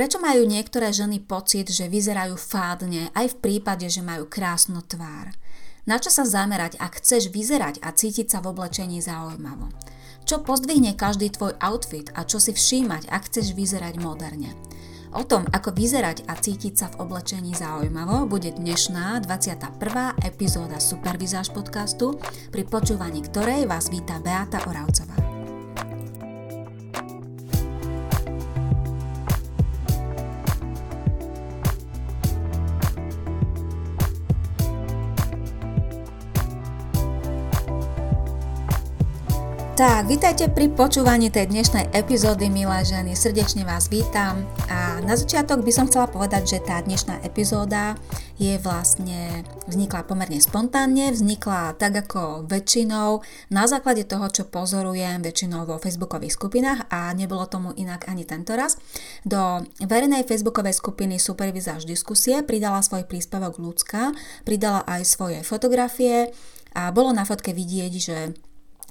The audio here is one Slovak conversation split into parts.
Prečo majú niektoré ženy pocit, že vyzerajú fádne aj v prípade, že majú krásnu tvár? Na čo sa zamerať, ak chceš vyzerať a cítiť sa v oblečení zaujímavo? Čo pozdvihne každý tvoj outfit a čo si všímať, ak chceš vyzerať moderne? O tom, ako vyzerať a cítiť sa v oblečení zaujímavo, bude dnešná 21. epizóda Supervizáž podcastu, pri počúvaní ktorej vás víta Beata Oravcová. Tak, vítajte pri počúvaní tej dnešnej epizódy, milé ženy. Srdečne vás vítam. A na začiatok by som chcela povedať, že tá dnešná epizóda je vlastne, vznikla pomerne spontánne, vznikla tak ako väčšinou na základe toho, čo pozorujem väčšinou vo facebookových skupinách a nebolo tomu inak ani tento raz. Do verejnej facebookovej skupiny Supervizáž diskusie pridala svoj príspevok ľudská, pridala aj svoje fotografie a bolo na fotke vidieť, že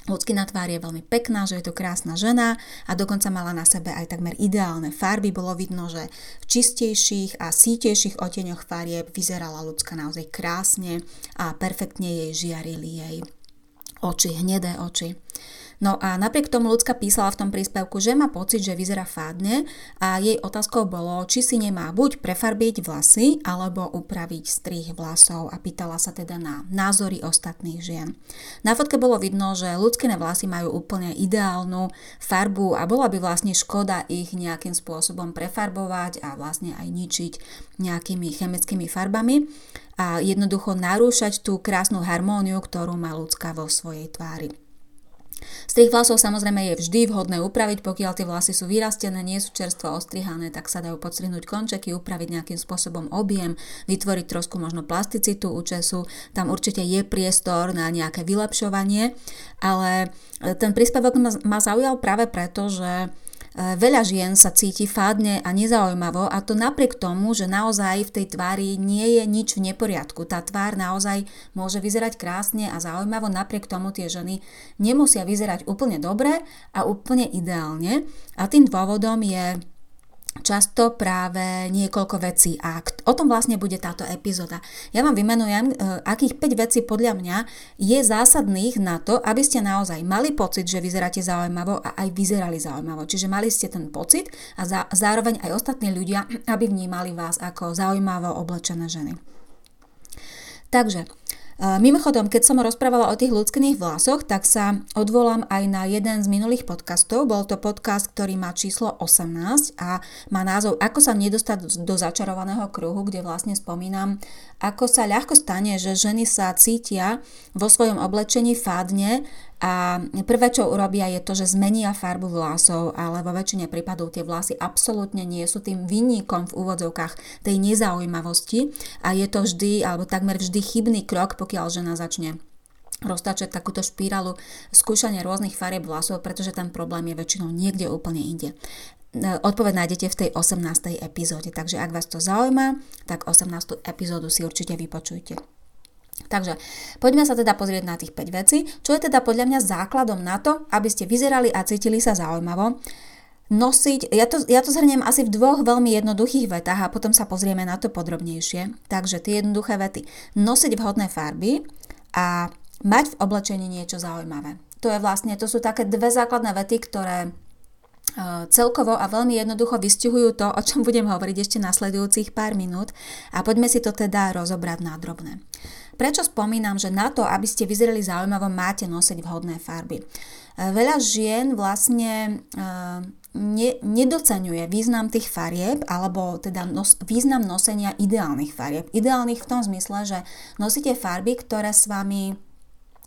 Ľudský na tvár je veľmi pekná, že je to krásna žena a dokonca mala na sebe aj takmer ideálne farby. Bolo vidno, že v čistejších a sítejších oteňoch farieb vyzerala ľudská naozaj krásne a perfektne jej žiarili jej oči, hnedé oči. No a napriek tomu ľudská písala v tom príspevku, že má pocit, že vyzerá fádne a jej otázkou bolo, či si nemá buď prefarbiť vlasy alebo upraviť strih vlasov a pýtala sa teda na názory ostatných žien. Na fotke bolo vidno, že ľudské vlasy majú úplne ideálnu farbu a bola by vlastne škoda ich nejakým spôsobom prefarbovať a vlastne aj ničiť nejakými chemickými farbami a jednoducho narúšať tú krásnu harmóniu, ktorú má ľudská vo svojej tvári. Strih vlasov samozrejme je vždy vhodné upraviť, pokiaľ tie vlasy sú vyrastené, nie sú čerstvo ostrihané, tak sa dajú podstrihnúť končeky, upraviť nejakým spôsobom objem, vytvoriť trošku možno plasticitu účesu. Tam určite je priestor na nejaké vylepšovanie, ale ten príspevok ma, zaujal práve preto, že E, veľa žien sa cíti fádne a nezaujímavo a to napriek tomu, že naozaj v tej tvári nie je nič v neporiadku. Tá tvár naozaj môže vyzerať krásne a zaujímavo, napriek tomu tie ženy nemusia vyzerať úplne dobre a úplne ideálne. A tým dôvodom je často práve niekoľko vecí a o tom vlastne bude táto epizóda. Ja vám vymenujem, e, akých 5 vecí podľa mňa je zásadných na to, aby ste naozaj mali pocit, že vyzeráte zaujímavo a aj vyzerali zaujímavo. Čiže mali ste ten pocit a zároveň aj ostatní ľudia, aby vnímali vás ako zaujímavo oblečené ženy. Takže Mimochodom, keď som rozprávala o tých ľudských vlasoch, tak sa odvolám aj na jeden z minulých podcastov. Bol to podcast, ktorý má číslo 18 a má názov Ako sa nedostať do začarovaného kruhu, kde vlastne spomínam, ako sa ľahko stane, že ženy sa cítia vo svojom oblečení fádne a prvé, čo urobia, je to, že zmenia farbu vlasov, ale vo väčšine prípadov tie vlasy absolútne nie sú tým vinníkom v úvodzovkách tej nezaujímavosti a je to vždy, alebo takmer vždy chybný krok, pokiaľ žena začne roztačať takúto špirálu skúšania rôznych farieb vlasov, pretože ten problém je väčšinou niekde úplne inde. Odpoveď nájdete v tej 18. epizóde, takže ak vás to zaujíma, tak 18. epizódu si určite vypočujte. Takže poďme sa teda pozrieť na tých 5 vecí, čo je teda podľa mňa základom na to, aby ste vyzerali a cítili sa zaujímavo. Nosiť, ja to, ja to zhrniem asi v dvoch veľmi jednoduchých vetách a potom sa pozrieme na to podrobnejšie. Takže tie jednoduché vety. Nosiť vhodné farby a mať v oblečení niečo zaujímavé. To je vlastne, to sú také dve základné vety, ktoré e, celkovo a veľmi jednoducho vystihujú to, o čom budem hovoriť ešte nasledujúcich pár minút a poďme si to teda rozobrať na drobné. Prečo spomínam, že na to, aby ste vyzerali zaujímavo, máte nosiť vhodné farby? E, veľa žien vlastne e, ne, nedocenuje význam tých farieb alebo teda nos, význam nosenia ideálnych farieb. Ideálnych v tom zmysle, že nosíte farby, ktoré s vami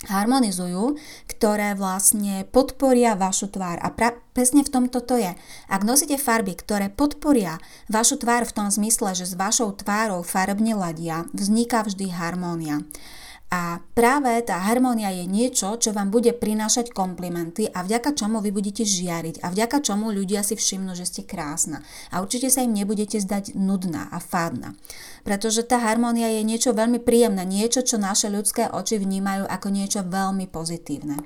harmonizujú, ktoré vlastne podporia vašu tvár. A pra, presne v tomto to je. Ak nosíte farby, ktoré podporia vašu tvár v tom zmysle, že s vašou tvárou farbne ladia, vzniká vždy harmónia. A práve tá harmónia je niečo, čo vám bude prinášať komplimenty a vďaka čomu vy budete žiariť a vďaka čomu ľudia si všimnú, že ste krásna. A určite sa im nebudete zdať nudná a fádna. Pretože tá harmónia je niečo veľmi príjemné, niečo, čo naše ľudské oči vnímajú ako niečo veľmi pozitívne.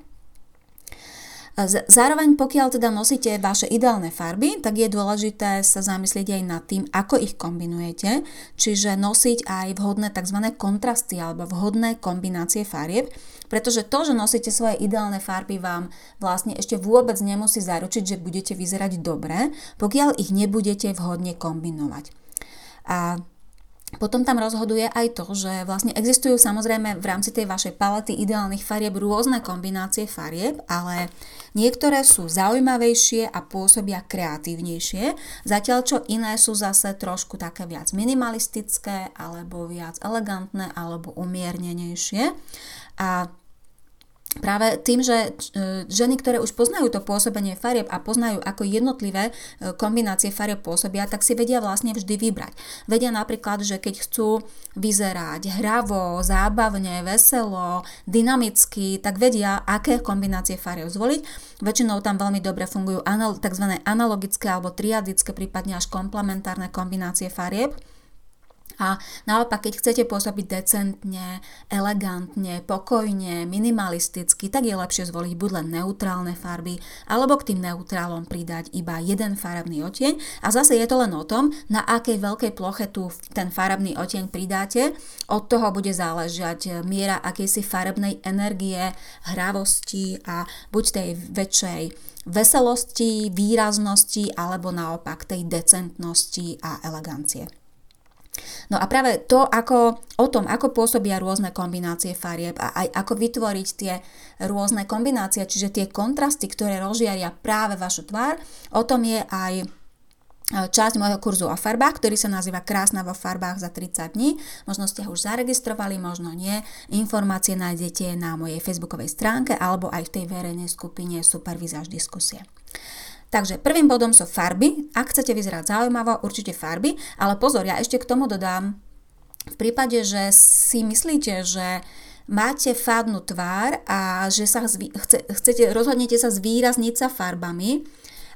Zároveň pokiaľ teda nosíte vaše ideálne farby, tak je dôležité sa zamyslieť aj nad tým, ako ich kombinujete, čiže nosiť aj vhodné tzv. kontrasty alebo vhodné kombinácie farieb, pretože to, že nosíte svoje ideálne farby vám vlastne ešte vôbec nemusí zaručiť, že budete vyzerať dobre, pokiaľ ich nebudete vhodne kombinovať. A potom tam rozhoduje aj to, že vlastne existujú samozrejme v rámci tej vašej palety ideálnych farieb rôzne kombinácie farieb, ale niektoré sú zaujímavejšie a pôsobia kreatívnejšie, zatiaľ čo iné sú zase trošku také viac minimalistické alebo viac elegantné alebo umiernenejšie. A práve tým, že e, ženy, ktoré už poznajú to pôsobenie farieb a poznajú, ako jednotlivé e, kombinácie farieb pôsobia, tak si vedia vlastne vždy vybrať. Vedia napríklad, že keď chcú vyzerať hravo, zábavne, veselo, dynamicky, tak vedia, aké kombinácie farieb zvoliť. Väčšinou tam veľmi dobre fungujú tzv. analogické alebo triadické, prípadne až komplementárne kombinácie farieb a naopak, keď chcete pôsobiť decentne, elegantne, pokojne, minimalisticky, tak je lepšie zvoliť buď len neutrálne farby, alebo k tým neutrálom pridať iba jeden farebný odtieň. A zase je to len o tom, na akej veľkej ploche tu ten farebný odtieň pridáte. Od toho bude záležať miera akejsi farebnej energie, hravosti a buď tej väčšej veselosti, výraznosti alebo naopak tej decentnosti a elegancie. No a práve to, ako, o tom, ako pôsobia rôzne kombinácie farieb a aj ako vytvoriť tie rôzne kombinácie, čiže tie kontrasty, ktoré rozžiaria práve vašu tvár, o tom je aj e, časť môjho kurzu o farbách, ktorý sa nazýva Krásna vo farbách za 30 dní. Možno ste ho už zaregistrovali, možno nie. Informácie nájdete na mojej facebookovej stránke alebo aj v tej verejnej skupine Supervizáž diskusie. Takže prvým bodom sú farby. Ak chcete vyzerať zaujímavo, určite farby, ale pozor, ja ešte k tomu dodám, v prípade, že si myslíte, že máte fádnu tvár a že sa zvý, chce, chcete, rozhodnete sa zvýrazniť sa farbami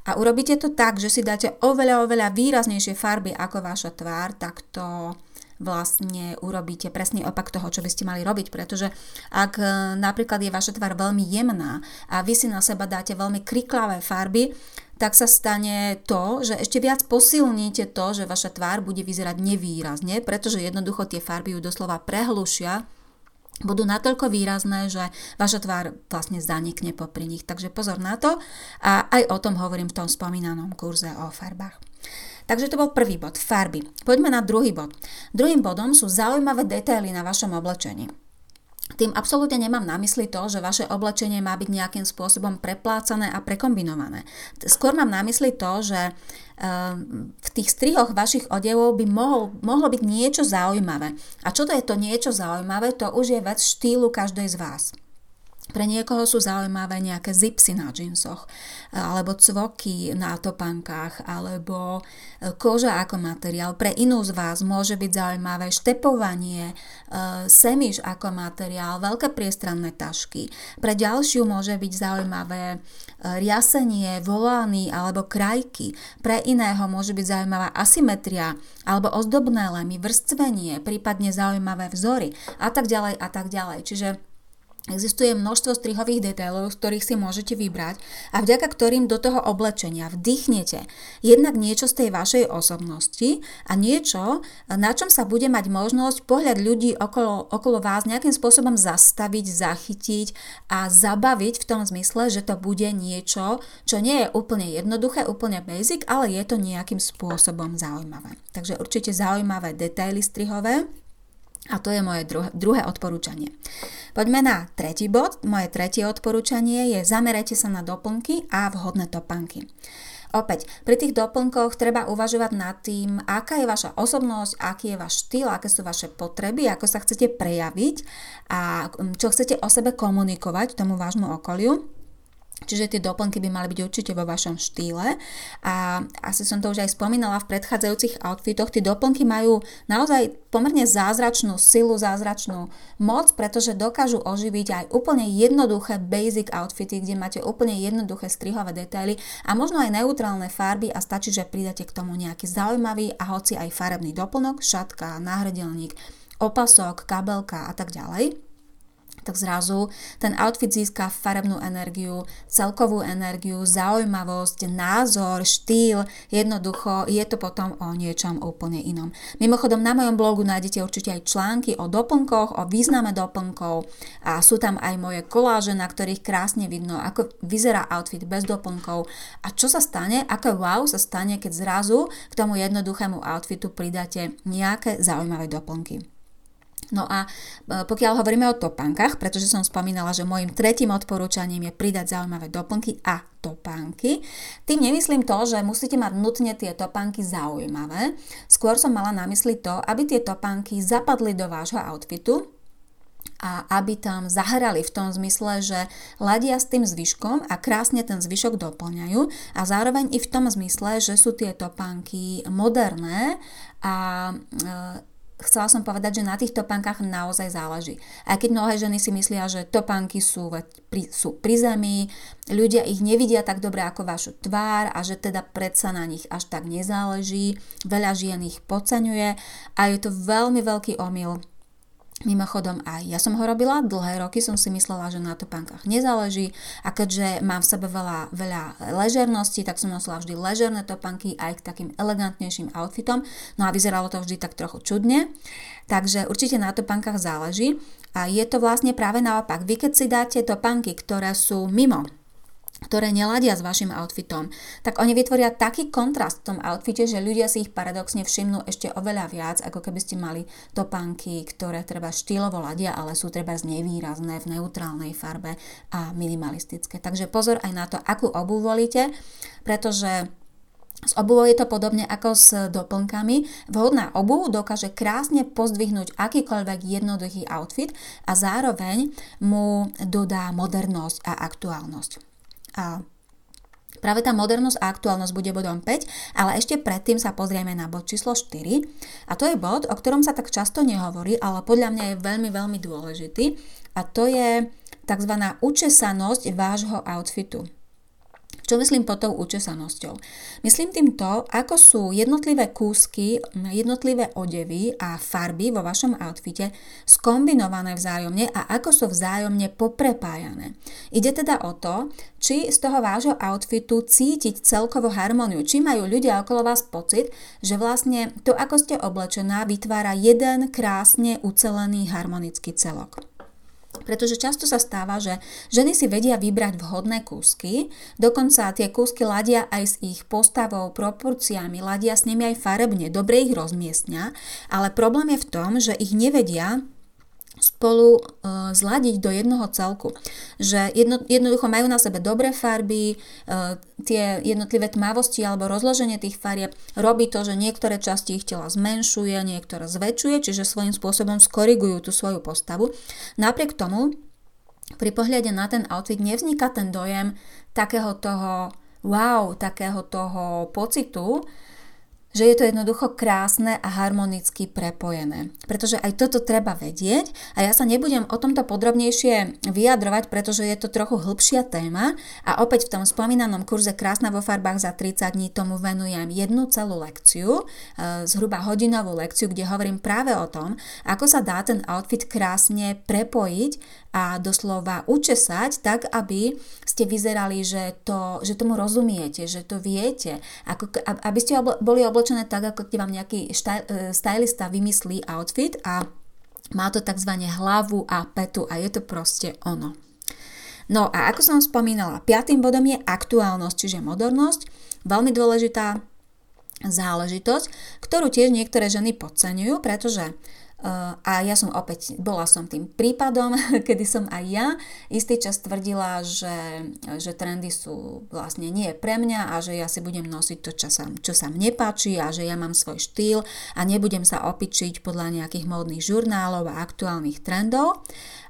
a urobíte to tak, že si dáte oveľa, oveľa výraznejšie farby ako vaša tvár, tak to vlastne urobíte presný opak toho, čo by ste mali robiť, pretože ak e, napríklad je vaša tvár veľmi jemná a vy si na seba dáte veľmi kriklavé farby, tak sa stane to, že ešte viac posilníte to, že vaša tvár bude vyzerať nevýrazne, pretože jednoducho tie farby ju doslova prehlušia budú natoľko výrazné, že vaša tvár vlastne zanikne popri nich. Takže pozor na to a aj o tom hovorím v tom spomínanom kurze o farbách. Takže to bol prvý bod, farby. Poďme na druhý bod. Druhým bodom sú zaujímavé detaily na vašom oblečení. Tým absolútne nemám na mysli to, že vaše oblečenie má byť nejakým spôsobom preplácané a prekombinované. Skôr mám na mysli to, že ehm, v tých strihoch vašich odevov by mohol, mohlo byť niečo zaujímavé. A čo to je to niečo zaujímavé, to už je vec štýlu každej z vás. Pre niekoho sú zaujímavé nejaké zipsy na džinsoch, alebo cvoky na topankách, alebo e, koža ako materiál. Pre inú z vás môže byť zaujímavé štepovanie, e, semiš ako materiál, veľké priestranné tašky. Pre ďalšiu môže byť zaujímavé e, riasenie, volány alebo krajky. Pre iného môže byť zaujímavá asymetria alebo ozdobné lemy, vrstvenie, prípadne zaujímavé vzory a tak ďalej a tak ďalej. Čiže Existuje množstvo strihových detailov, z ktorých si môžete vybrať a vďaka ktorým do toho oblečenia vdychnete jednak niečo z tej vašej osobnosti a niečo, na čom sa bude mať možnosť pohľad ľudí okolo, okolo vás nejakým spôsobom zastaviť, zachytiť a zabaviť v tom zmysle, že to bude niečo, čo nie je úplne jednoduché, úplne basic, ale je to nejakým spôsobom zaujímavé. Takže určite zaujímavé detaily strihové a to je moje druhé, druhé odporúčanie. Poďme na tretí bod. Moje tretie odporúčanie je zamerajte sa na doplnky a vhodné topánky. Opäť, pri tých doplnkoch treba uvažovať nad tým, aká je vaša osobnosť, aký je váš štýl, aké sú vaše potreby, ako sa chcete prejaviť a čo chcete o sebe komunikovať tomu vášmu okoliu. Čiže tie doplnky by mali byť určite vo vašom štýle a asi som to už aj spomínala v predchádzajúcich outfitoch, tie doplnky majú naozaj pomerne zázračnú silu, zázračnú moc, pretože dokážu oživiť aj úplne jednoduché basic outfity, kde máte úplne jednoduché strihové detaily a možno aj neutrálne farby a stačí, že pridáte k tomu nejaký zaujímavý a hoci aj farebný doplnok, šatka, náhrdelník, opasok, kabelka a tak ďalej. Tak zrazu ten outfit získa farebnú energiu, celkovú energiu, zaujímavosť, názor, štýl, jednoducho je to potom o niečom úplne inom. Mimochodom na mojom blogu nájdete určite aj články o doplnkoch, o význame doplnkov a sú tam aj moje koláže, na ktorých krásne vidno, ako vyzerá outfit bez doplnkov a čo sa stane, aké wow sa stane, keď zrazu k tomu jednoduchému outfitu pridáte nejaké zaujímavé doplnky. No a e, pokiaľ hovoríme o topánkach, pretože som spomínala, že môjim tretím odporúčaním je pridať zaujímavé doplnky a topánky, tým nemyslím to, že musíte mať nutne tie topánky zaujímavé. Skôr som mala na mysli to, aby tie topánky zapadli do vášho outfitu, a aby tam zahrali v tom zmysle, že ladia s tým zvyškom a krásne ten zvyšok doplňajú a zároveň i v tom zmysle, že sú tie topánky moderné a e, chcela som povedať, že na tých topánkach naozaj záleží. Aj keď mnohé ženy si myslia, že topánky sú, pri, sú pri zemi, ľudia ich nevidia tak dobre ako vašu tvár a že teda predsa na nich až tak nezáleží, veľa žien ich podceňuje a je to veľmi veľký omyl Mimochodom aj ja som ho robila, dlhé roky som si myslela, že na topánkach nezáleží. A keďže mám v sebe veľa, veľa ležernosti, tak som nosila vždy ležerné topánky aj k takým elegantnejším outfitom, no a vyzeralo to vždy tak trochu čudne, takže určite na topánkach záleží. A je to vlastne práve naopak. Vy keď si dáte topánky, ktoré sú mimo ktoré neladia s vašim outfitom, tak oni vytvoria taký kontrast v tom outfite, že ľudia si ich paradoxne všimnú ešte oveľa viac, ako keby ste mali topánky, ktoré treba štýlovo ladia, ale sú treba nevýrazné v neutrálnej farbe a minimalistické. Takže pozor aj na to, akú obu volíte, pretože s obuvou je to podobne ako s doplnkami. Vhodná obuv dokáže krásne pozdvihnúť akýkoľvek jednoduchý outfit a zároveň mu dodá modernosť a aktuálnosť. A Práve tá modernosť a aktuálnosť bude bodom 5, ale ešte predtým sa pozrieme na bod číslo 4. A to je bod, o ktorom sa tak často nehovorí, ale podľa mňa je veľmi, veľmi dôležitý. A to je tzv. učesanosť vášho outfitu. Čo myslím pod tou učesanosťou? Myslím tým to, ako sú jednotlivé kúsky, jednotlivé odevy a farby vo vašom outfite skombinované vzájomne a ako sú vzájomne poprepájané. Ide teda o to, či z toho vášho outfitu cítiť celkovo harmóniu, či majú ľudia okolo vás pocit, že vlastne to, ako ste oblečená, vytvára jeden krásne ucelený harmonický celok. Pretože často sa stáva, že ženy si vedia vybrať vhodné kúsky, dokonca tie kúsky ladia aj s ich postavou, proporciami, ladia s nimi aj farebne, dobre ich rozmiestňa, ale problém je v tom, že ich nevedia spolu uh, zladiť do jednoho celku. Že jedno, jednoducho majú na sebe dobré farby, uh, tie jednotlivé tmavosti alebo rozloženie tých farieb robí to, že niektoré časti ich tela zmenšuje, niektoré zväčšuje, čiže svojím spôsobom skorigujú tú svoju postavu. Napriek tomu pri pohľade na ten outfit nevzniká ten dojem takého toho wow, takého toho pocitu, že je to jednoducho krásne a harmonicky prepojené. Pretože aj toto treba vedieť a ja sa nebudem o tomto podrobnejšie vyjadrovať, pretože je to trochu hĺbšia téma a opäť v tom spomínanom kurze Krásna vo farbách za 30 dní tomu venujem jednu celú lekciu, e, zhruba hodinovú lekciu, kde hovorím práve o tom, ako sa dá ten outfit krásne prepojiť a doslova učesať tak, aby ste vyzerali, že, to, že tomu rozumiete, že to viete, ako, aby ste oblo, boli oblečené tak, ako keď vám nejaký e, stylista vymyslí outfit a má to tzv. hlavu a petu a je to proste ono. No a ako som spomínala, piatým bodom je aktuálnosť, čiže modernosť. Veľmi dôležitá záležitosť, ktorú tiež niektoré ženy podceňujú, pretože a ja som opäť, bola som tým prípadom, kedy som aj ja istý čas tvrdila, že, že trendy sú vlastne nie pre mňa a že ja si budem nosiť to, čo sa, čo sa mne páči a že ja mám svoj štýl a nebudem sa opičiť podľa nejakých módnych žurnálov a aktuálnych trendov.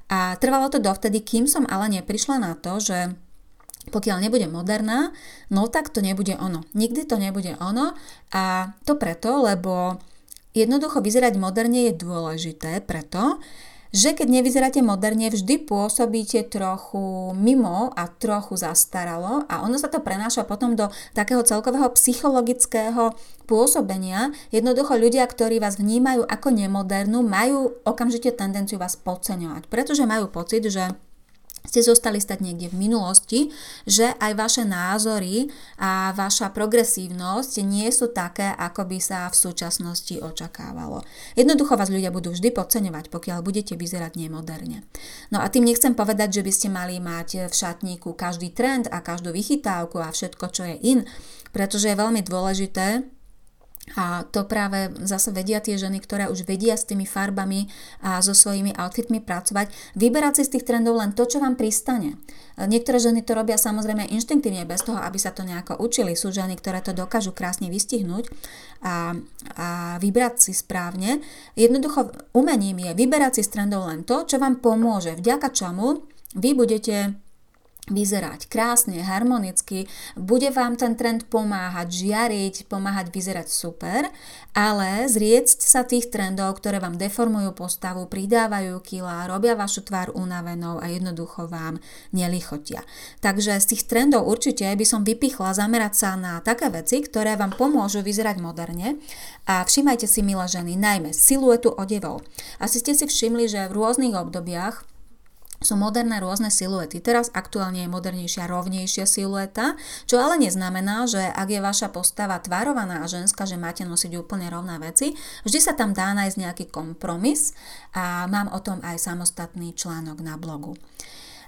A trvalo to dovtedy, kým som ale neprišla na to, že pokiaľ nebude moderná, no tak to nebude ono. Nikdy to nebude ono a to preto, lebo Jednoducho vyzerať moderne je dôležité preto, že keď nevyzeráte moderne, vždy pôsobíte trochu mimo a trochu zastaralo a ono sa to prenáša potom do takého celkového psychologického pôsobenia. Jednoducho ľudia, ktorí vás vnímajú ako nemodernú, majú okamžite tendenciu vás podceňovať, pretože majú pocit, že ste zostali stať niekde v minulosti, že aj vaše názory a vaša progresívnosť nie sú také, ako by sa v súčasnosti očakávalo. Jednoducho vás ľudia budú vždy podceňovať, pokiaľ budete vyzerať nemoderne. No a tým nechcem povedať, že by ste mali mať v šatníku každý trend a každú vychytávku a všetko, čo je in, pretože je veľmi dôležité, a to práve zase vedia tie ženy, ktoré už vedia s tými farbami a so svojimi outfitmi pracovať, vyberať si z tých trendov len to, čo vám pristane. Niektoré ženy to robia samozrejme inštinktívne, bez toho, aby sa to nejako učili. Sú ženy, ktoré to dokážu krásne vystihnúť a, a vybrať si správne. Jednoducho umením je vyberať si z trendov len to, čo vám pomôže, vďaka čomu vy budete vyzerať krásne, harmonicky, bude vám ten trend pomáhať žiariť, pomáhať vyzerať super, ale zriecť sa tých trendov, ktoré vám deformujú postavu, pridávajú kila, robia vašu tvár unavenou a jednoducho vám nelichotia. Takže z tých trendov určite by som vypichla zamerať sa na také veci, ktoré vám pomôžu vyzerať moderne a všimajte si, milé ženy, najmä siluetu odevov. Asi ste si všimli, že v rôznych obdobiach sú moderné rôzne siluety. Teraz aktuálne je modernejšia, rovnejšia silueta, čo ale neznamená, že ak je vaša postava tvarovaná a ženská, že máte nosiť úplne rovné veci. Vždy sa tam dá nájsť nejaký kompromis a mám o tom aj samostatný článok na blogu.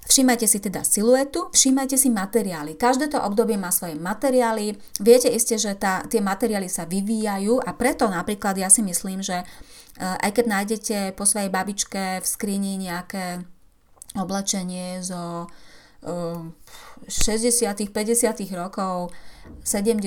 Všímajte si teda siluetu, všímajte si materiály. Každé to obdobie má svoje materiály. Viete iste, že tá, tie materiály sa vyvíjajú a preto napríklad ja si myslím, že eh, aj keď nájdete po svojej babičke v skrini nejaké oblečenie zo 60 50 rokov, 70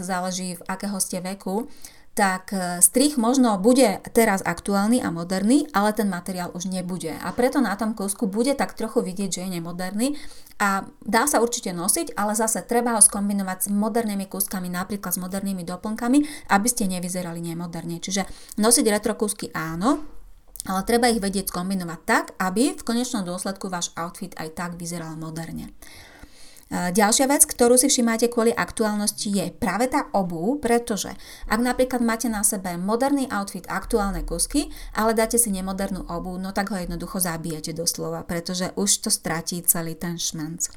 záleží v akého ste veku, tak e, strich možno bude teraz aktuálny a moderný, ale ten materiál už nebude. A preto na tom kúsku bude tak trochu vidieť, že je nemoderný a dá sa určite nosiť, ale zase treba ho skombinovať s modernými kúskami, napríklad s modernými doplnkami, aby ste nevyzerali nemoderne. Čiže nosiť retro kúsky áno, ale treba ich vedieť skombinovať tak, aby v konečnom dôsledku váš outfit aj tak vyzeral moderne. Ďalšia vec, ktorú si všimáte kvôli aktuálnosti je práve tá obu, pretože ak napríklad máte na sebe moderný outfit, aktuálne kusky, ale dáte si nemodernú obu, no tak ho jednoducho zabijete doslova, pretože už to stratí celý ten šmanc.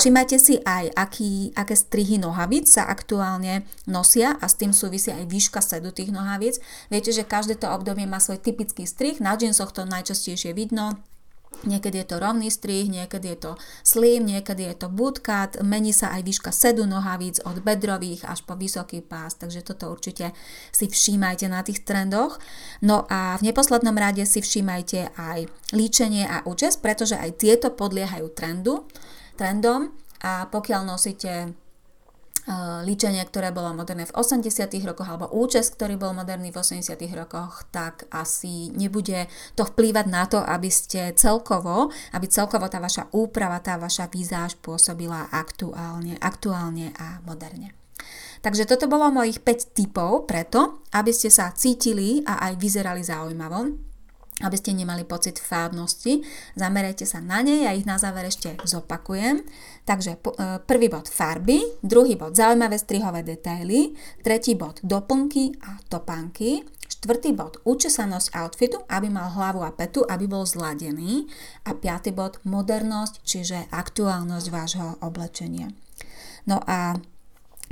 Všimajte si aj, aký, aké strihy nohavíc sa aktuálne nosia a s tým súvisí aj výška sedu tých nohavíc. Viete, že každé to obdobie má svoj typický strih, na džinsoch to najčastejšie vidno, Niekedy je to rovný strih, niekedy je to slim, niekedy je to bootcut, mení sa aj výška sedu nohavíc od bedrových až po vysoký pás, takže toto určite si všímajte na tých trendoch. No a v neposlednom rade si všímajte aj líčenie a účes, pretože aj tieto podliehajú trendu, trendom a pokiaľ nosíte líčenie, ktoré bolo moderné v 80. rokoch, alebo účes, ktorý bol moderný v 80. rokoch, tak asi nebude to vplývať na to, aby ste celkovo, aby celkovo tá vaša úprava, tá vaša výzáž pôsobila aktuálne, aktuálne a moderne. Takže toto bolo mojich 5 typov preto, aby ste sa cítili a aj vyzerali zaujímavo aby ste nemali pocit fádnosti. Zamerajte sa na ne, ja ich na záver ešte zopakujem. Takže e, prvý bod farby, druhý bod zaujímavé strihové detaily, tretí bod doplnky a topánky, štvrtý bod učesanosť outfitu, aby mal hlavu a petu, aby bol zladený a piatý bod modernosť, čiže aktuálnosť vášho oblečenia. No a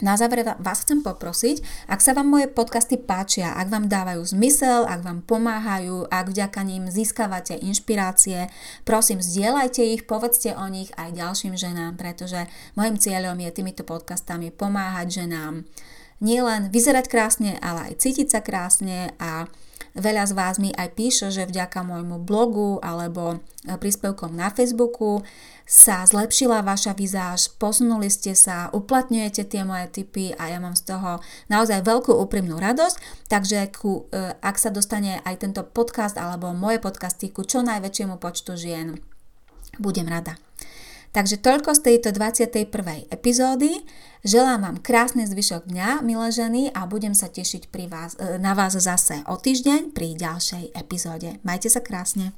na záver vás chcem poprosiť, ak sa vám moje podcasty páčia, ak vám dávajú zmysel, ak vám pomáhajú, ak vďaka ním získavate inšpirácie, prosím, zdieľajte ich, povedzte o nich aj ďalším ženám, pretože môjim cieľom je týmito podcastami pomáhať ženám nielen vyzerať krásne, ale aj cítiť sa krásne a Veľa z vás mi aj píše, že vďaka môjmu blogu alebo príspevkom na Facebooku sa zlepšila vaša vizáž, posunuli ste sa, uplatňujete tie moje tipy a ja mám z toho naozaj veľkú úprimnú radosť, takže ku, e, ak sa dostane aj tento podcast alebo moje podcasty ku čo najväčšiemu počtu žien, budem rada. Takže toľko z tejto 21. epizódy. Želám vám krásny zvyšok dňa, milé ženy, a budem sa tešiť pri vás, e, na vás zase o týždeň pri ďalšej epizóde. Majte sa krásne.